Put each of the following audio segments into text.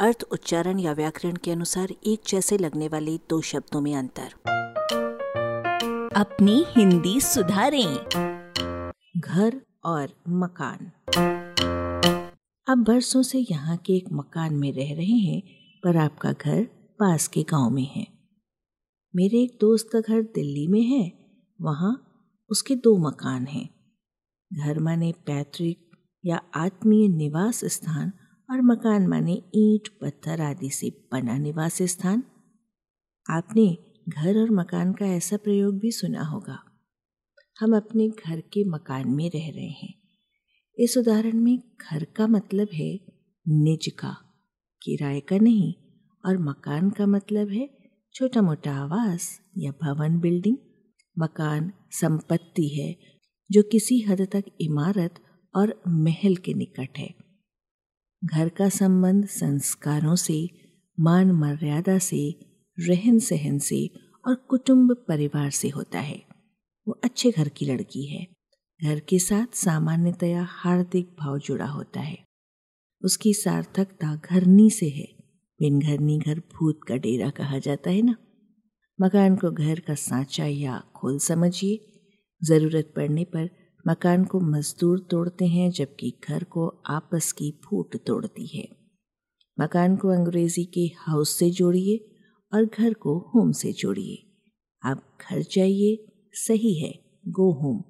अर्थ, उच्चारण या व्याकरण के अनुसार एक जैसे लगने वाले दो शब्दों में अंतर। अपनी हिंदी सुधारें। घर और मकान। अब बरसों से यहाँ के एक मकान में रह रहे हैं, पर आपका घर पास के गाँव में है। मेरे एक दोस्त का घर दिल्ली में है, वहाँ उसके दो मकान हैं। घर माने पैतृक या आत्मीय निवास स्थान और मकान माने ईंट, पत्थर आदि से बना निवास स्थान। आपने घर और मकान का ऐसा प्रयोग भी सुना होगा। हम अपने घर के मकान में रह रहे हैं। इस उदाहरण में घर का मतलब है निज का, किराए का नहीं, और मकान का मतलब है छोटा मोटा आवास या भवन बिल्डिंग। मकान संपत्ति है जो किसी हद तक इमारत और महल के निकट है। घर का संबंध संस्कारों से, मान मर्यादा से, रहन सहन से और कुटुंब परिवार से होता है। वो अच्छे घर की लड़की है। घर के साथ सामान्यतया हार्दिक भाव जुड़ा होता है। उसकी सार्थकता घरनी से है। बिन घरनी घर भूत का डेरा कहा जाता है ना? मकान को घर का सांचा या खोल समझिए। ज़रूरत पड़ने पर मकान को मजदूर तोड़ते हैं, जबकि घर को आपस की फूट तोड़ती है। मकान को अंग्रेज़ी के हाउस से जोड़िए और घर को होम से जोड़िए। आप घर जाइए, सही है गो होम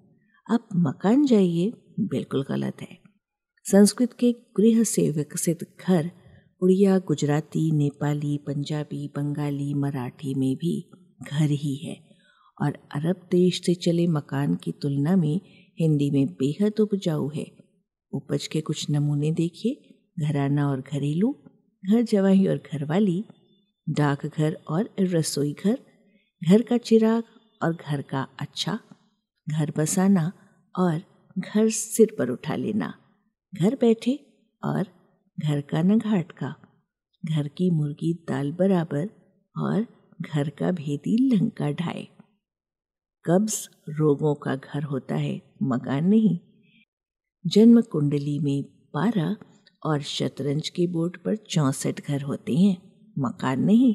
आप मकान जाइए, बिल्कुल गलत है। संस्कृत के गृह से विकसित घर उड़िया, गुजराती, नेपाली, पंजाबी, बंगाली, मराठी में भी घर ही है। और अरब देश से चले मकान की तुलना में हिंदी में बेहद उपजाऊ है। उपज के कुछ नमूने देखिए। घराना और घरेलू, घर जवाही और घरवाली, डाकघर और रसोई घर घर का चिराग और घर का अच्छा घर बसाना और घर सिर पर उठा लेना, घर बैठे और घर का न घाट का घर की मुर्गी दाल बराबर और घर का भेदी लंका ढाए। कब्ज रोगों का घर होता है, मकान नहीं। जन्म कुंडली में बारह और शतरंज के बोर्ड पर चौसठ घर होते हैं, मकान नहीं।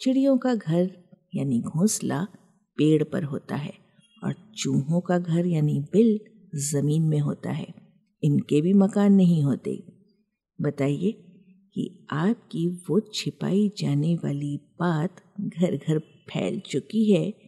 चिड़ियों का घर यानी घोंसला पेड़ पर होता है और चूहों का घर यानी बिल ज़मीन में होता है, इनके भी मकान नहीं होते। बताइए कि आपकी वो छिपाई जाने वाली बात घर घर फैल चुकी है